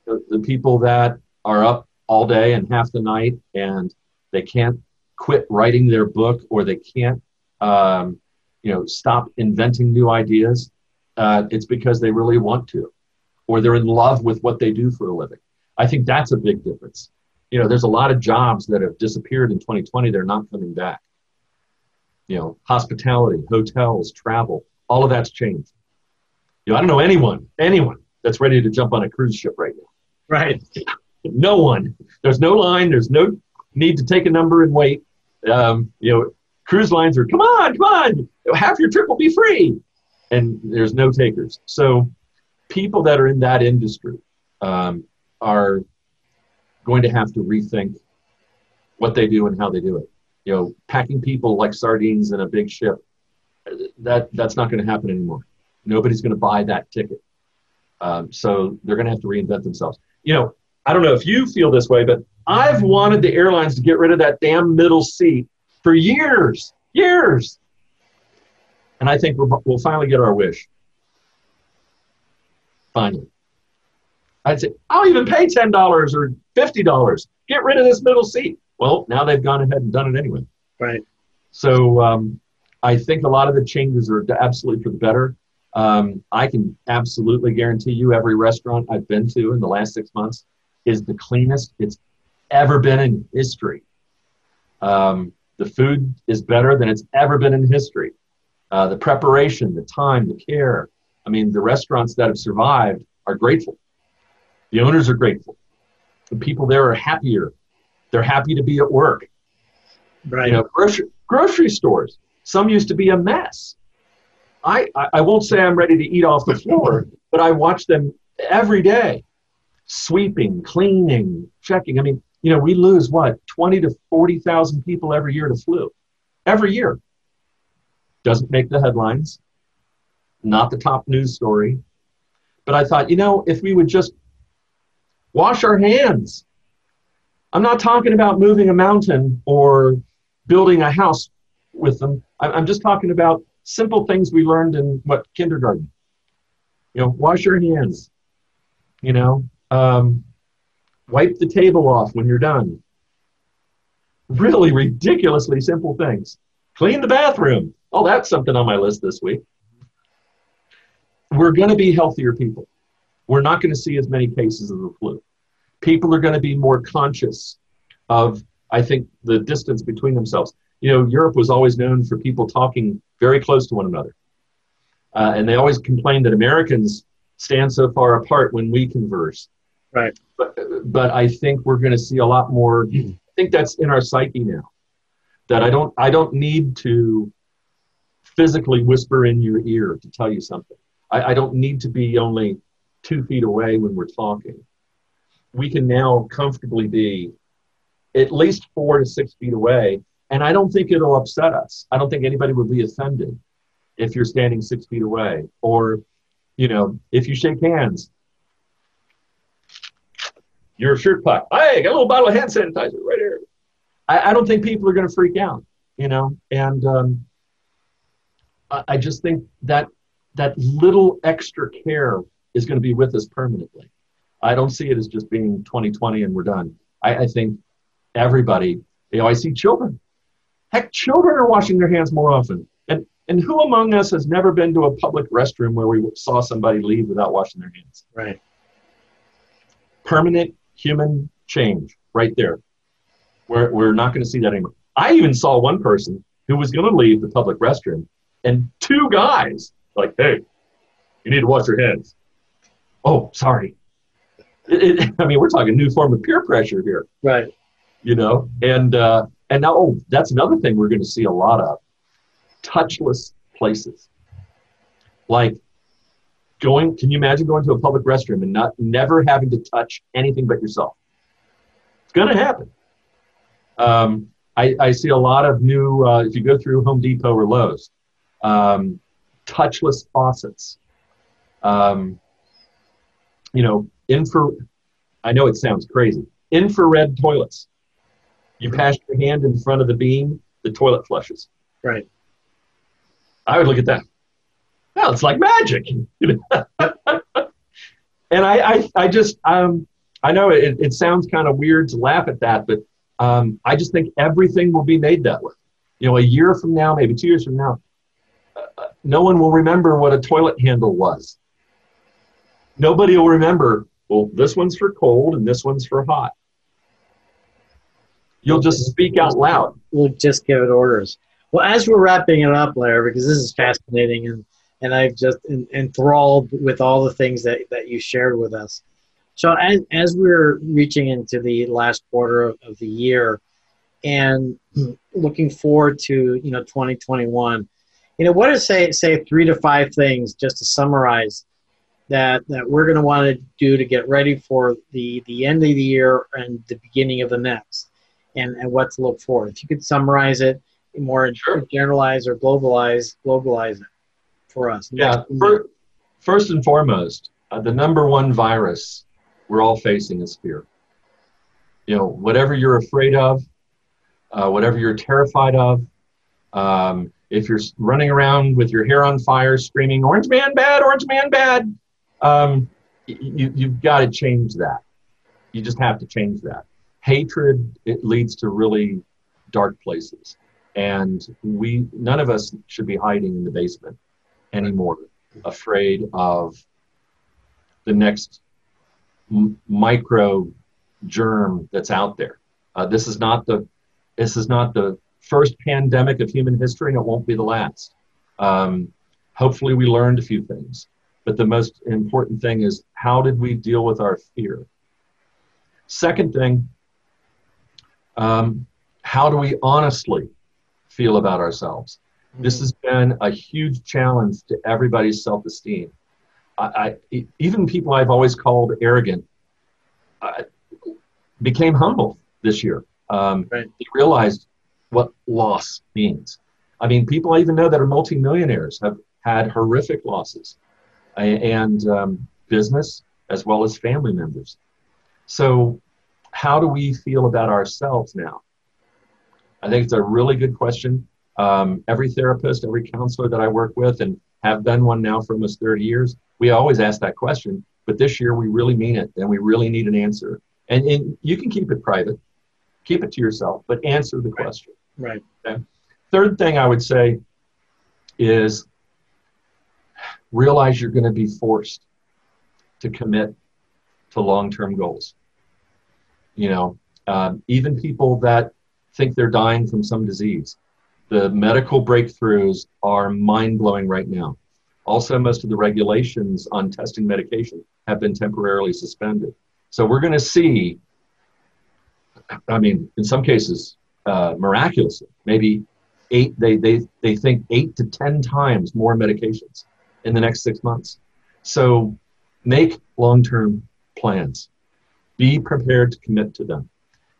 The, the people that are up all day and half the night and they can't quit writing their book or they can't um, you know stop inventing new ideas uh, it's because they really want to or they're in love with what they do for a living i think that's a big difference you know, there's a lot of jobs that have disappeared in 2020. They're not coming back. You know, hospitality, hotels, travel, all of that's changed. You know, I don't know anyone, anyone that's ready to jump on a cruise ship right now. Right. No one. There's no line. There's no need to take a number and wait. Um, you know, cruise lines are come on, come on, half your trip will be free, and there's no takers. So, people that are in that industry um, are going to have to rethink what they do and how they do it. You know, packing people like sardines in a big ship, that that's not going to happen anymore. Nobody's going to buy that ticket. Um, so they're going to have to reinvent themselves. You know, I don't know if you feel this way, but I've wanted the airlines to get rid of that damn middle seat for years, years. And I think we'll, we'll finally get our wish. Finally. I'd say, I'll even pay $10 or $50. Get rid of this middle seat. Well, now they've gone ahead and done it anyway. Right. So um, I think a lot of the changes are absolutely for the better. Um, I can absolutely guarantee you every restaurant I've been to in the last six months is the cleanest it's ever been in history. Um, the food is better than it's ever been in history. Uh, the preparation, the time, the care. I mean, the restaurants that have survived are grateful. The owners are grateful. The people there are happier. They're happy to be at work. Right. You know, grocery, grocery stores. Some used to be a mess. I, I, won't say I'm ready to eat off the floor, but I watch them every day, sweeping, cleaning, checking. I mean, you know, we lose what, 20 to 40,000 people every year to flu. Every year. Doesn't make the headlines, not the top news story. But I thought, you know, if we would just wash our hands. I'm not talking about moving a mountain or building a house with them. I'm just talking about simple things we learned in what kindergarten. You know, wash your hands. You know, um, wipe the table off when you're done. Really ridiculously simple things. Clean the bathroom. Oh, that's something on my list this week. We're going to be healthier people. We're not going to see as many cases of the flu. People are going to be more conscious of, I think, the distance between themselves. You know, Europe was always known for people talking very close to one another. Uh, and they always complained that Americans stand so far apart when we converse. Right. But, but I think we're going to see a lot more. I think that's in our psyche now. That I don't I don't need to physically whisper in your ear to tell you something. I, I don't need to be only two feet away when we're talking. We can now comfortably be at least four to six feet away, and I don't think it'll upset us. I don't think anybody would be offended if you're standing six feet away, or you know, if you shake hands, your shirt pocket. Hey, got a little bottle of hand sanitizer right here. I, I don't think people are going to freak out, you know, and um, I, I just think that that little extra care is going to be with us permanently. I don't see it as just being 2020 and we're done. I, I think everybody, you know, I see children. Heck, children are washing their hands more often. And and who among us has never been to a public restroom where we saw somebody leave without washing their hands? Right. Permanent human change right there. We're, we're not going to see that anymore. I even saw one person who was going to leave the public restroom, and two guys like, hey, you need to wash your hands. Oh, sorry. It, it, I mean, we're talking new form of peer pressure here. Right. You know, and uh, and now, oh, that's another thing we're going to see a lot of touchless places. Like going, can you imagine going to a public restroom and not never having to touch anything but yourself? It's going to happen. Um, I, I, see a lot of new, uh, if you go through Home Depot or Lowe's, um, touchless faucets. Um, you know, infra, I know it sounds crazy, infrared toilets. You pass your hand in front of the beam, the toilet flushes. Right. I would look at that. Well, it's like magic. [laughs] and I, I, I just, um, I know it, it sounds kind of weird to laugh at that, but um, I just think everything will be made that way. You know, a year from now, maybe two years from now, uh, no one will remember what a toilet handle was. Nobody will remember, well, this one's for cold and this one's for hot. You'll just speak out loud. We'll just give it orders. Well, as we're wrapping it up, Larry, because this is fascinating and, and I've just enthralled with all the things that, that you shared with us. So as, as we're reaching into the last quarter of, of the year and [clears throat] looking forward to, you know, 2021, you know, what are say, say three to five things just to summarize that, that we're going to want to do to get ready for the, the end of the year and the beginning of the next and, and what to look for. If you could summarize it more sure. generalize or globalize, globalize it for us. Yeah. First, first and foremost, uh, the number one virus we're all facing is fear. You know, whatever you're afraid of, uh, whatever you're terrified of, um, if you're running around with your hair on fire screaming, Orange Man bad, Orange Man bad, um, you, you've got to change that. You just have to change that. Hatred, it leads to really dark places. And we, none of us should be hiding in the basement anymore, afraid of the next m- micro germ that's out there. Uh, this is not the this is not the first pandemic of human history, and it won't be the last. Um, hopefully, we learned a few things, but the most important thing is how did we deal with our fear? Second thing, um, how do we honestly feel about ourselves? This has been a huge challenge to everybody's self-esteem. I, I, even people I've always called arrogant uh, became humble this year. Um, right. They realized what loss means. I mean, people I even know that are multimillionaires have had horrific losses, and um, business as well as family members. So, how do we feel about ourselves now? I think it's a really good question. Um, every therapist, every counselor that I work with, and have been one now for almost 30 years, we always ask that question. But this year, we really mean it, and we really need an answer. And, and you can keep it private, keep it to yourself, but answer the question. Right. Okay? Third thing I would say is realize you're going to be forced to commit to long-term goals. You know, um, even people that think they're dying from some disease, the medical breakthroughs are mind-blowing right now. Also, most of the regulations on testing medication have been temporarily suspended. So we're going to see, I mean, in some cases, uh, miraculously, maybe eight, they, they, they think eight to 10 times more medications in the next six months. So make long term plans, be prepared to commit to them.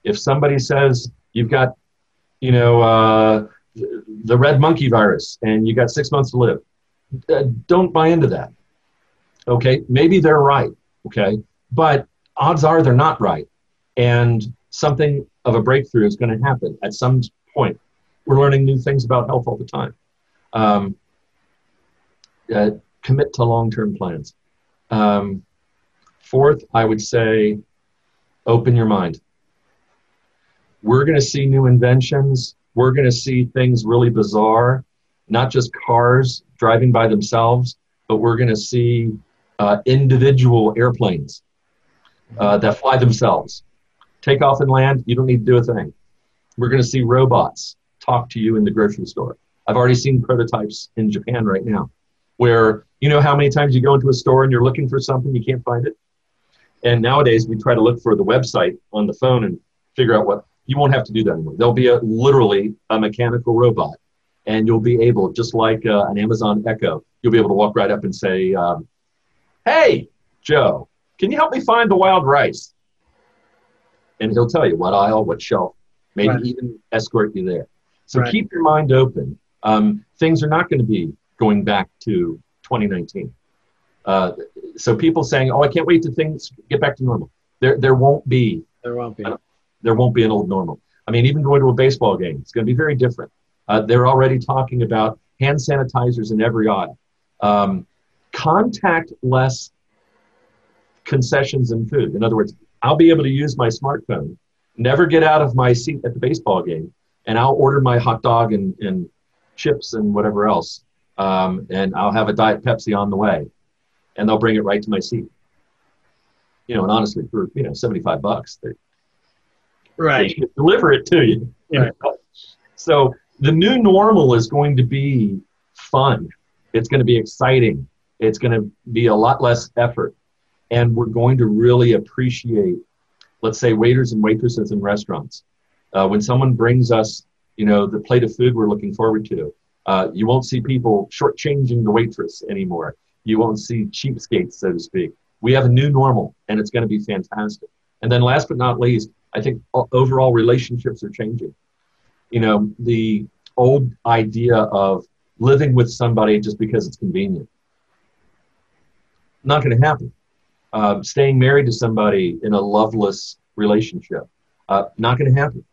If somebody says you've got, you know, uh, the red monkey virus and you got six months to live, uh, don't buy into that. Okay, maybe they're right. Okay, but odds are they're not right, and something of a breakthrough is going to happen at some point. We're learning new things about health all the time. Um, uh, commit to long-term plans. Um, fourth, I would say, open your mind. We're going to see new inventions. We're going to see things really bizarre, not just cars driving by themselves, but we're going to see uh, individual airplanes uh, that fly themselves. Take off and land, you don't need to do a thing. We're going to see robots talk to you in the grocery store. I've already seen prototypes in Japan right now where you know how many times you go into a store and you're looking for something, you can't find it? And nowadays we try to look for the website on the phone and figure out what you won't have to do that anymore. There'll be a literally a mechanical robot, and you'll be able, just like uh, an Amazon Echo, you'll be able to walk right up and say, um, "Hey, Joe, can you help me find the wild rice?" And he'll tell you what aisle, what shelf, maybe right. even escort you there. So right. keep your mind open. Um, things are not going to be going back to 2019. Uh, so people saying, "Oh, I can't wait to things get back to normal." There, there won't be. There won't be. Uh, there won't be an old normal. I mean, even going to a baseball game, it's going to be very different. Uh, they're already talking about hand sanitizers in every aisle, um, contact less concessions and food. In other words, I'll be able to use my smartphone, never get out of my seat at the baseball game, and I'll order my hot dog and, and chips and whatever else, um, and I'll have a Diet Pepsi on the way, and they'll bring it right to my seat. You know, and honestly, for you know, seventy-five bucks, they Right. deliver it to you. you know? So the new normal is going to be fun. It's going to be exciting. It's going to be a lot less effort. And we're going to really appreciate, let's say, waiters and waitresses in restaurants. Uh, when someone brings us, you know, the plate of food we're looking forward to, uh, you won't see people shortchanging the waitress anymore. You won't see cheapskates, so to speak. We have a new normal, and it's going to be fantastic. And then, last but not least, I think overall relationships are changing. You know, the old idea of living with somebody just because it's convenient. Not going to happen. Uh, staying married to somebody in a loveless relationship. Uh, not going to happen.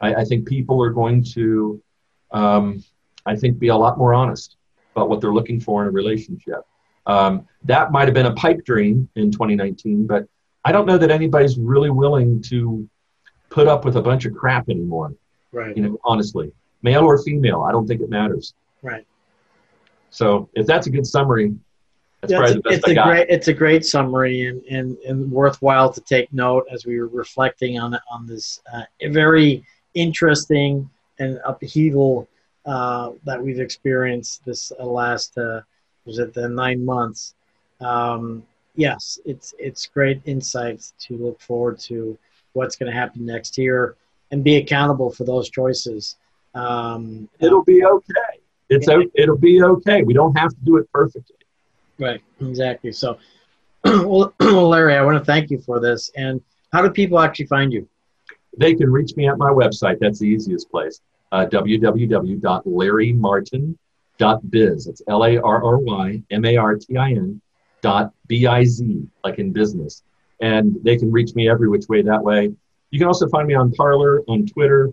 I, I, think people are going to, um, I think, be a lot more honest about what they're looking for in a relationship. Um, that might have been a pipe dream in 2019, but I don't know that anybody's really willing to put up with a bunch of crap anymore. Right. You know, honestly, male or female, I don't think it matters. Right. So if that's a good summary, that's Yeah, probably the best it's I a got. great it's a great summary and, and, and worthwhile to take note as we were reflecting on on this uh, very interesting and upheaval uh, that we've experienced this uh, last uh, was it the nine months. Um, yes, it's it's great insights to look forward to what's going to happen next year and be accountable for those choices. Um, It'll be okay. It's o- it'll be okay. We don't have to do it perfectly. Right, exactly. So, [clears throat] [clears throat] well, Larry, I want to thank you for this. And how do people actually find you? They can reach me at my website. That's the easiest place. Uh, www.larrymartin.biz. It's L A R R Y M A R T I N dot B I Z, like in business. And they can reach me every which way that way. You can also find me on Parler, on Twitter.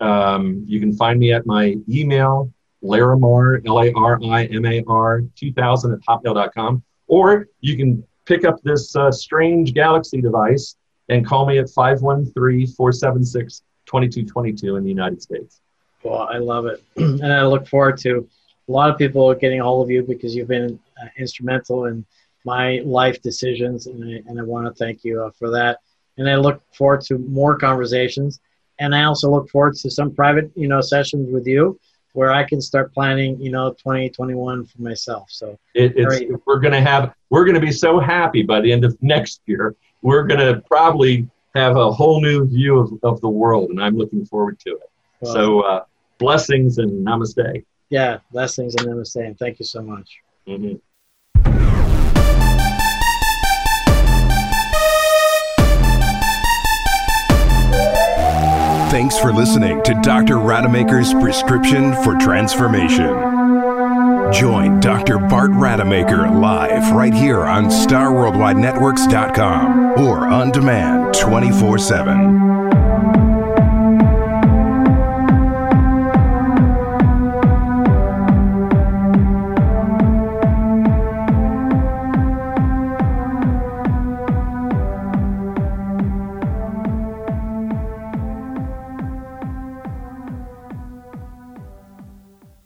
Um, you can find me at my email, Larimar, L A R I M A R 2000 at hotmail.com. Or you can pick up this uh, strange Galaxy device and call me at 513 476 2222 in the United States. Well, I love it. [clears throat] and I look forward to a lot of people getting a hold of you because you've been uh, instrumental in my life decisions. And I, and I want to thank you uh, for that. And I look forward to more conversations. And I also look forward to some private, you know, sessions with you where I can start planning, you know, 2021 for myself. So It, it's, Great. we're going to have, we're going to be so happy by the end of next year. We're going to probably have a whole new view of, of the world, and I'm looking forward to it. Well, so, uh, blessings and namaste. yeah, blessings and namaste. And thank you so much. Mhm. Thanks for listening to Dr. Rademacher's Prescription for Transformation. Join Dr. Bart Rademacher live right here on StarWorldWideNetworks.com or on demand 24 7.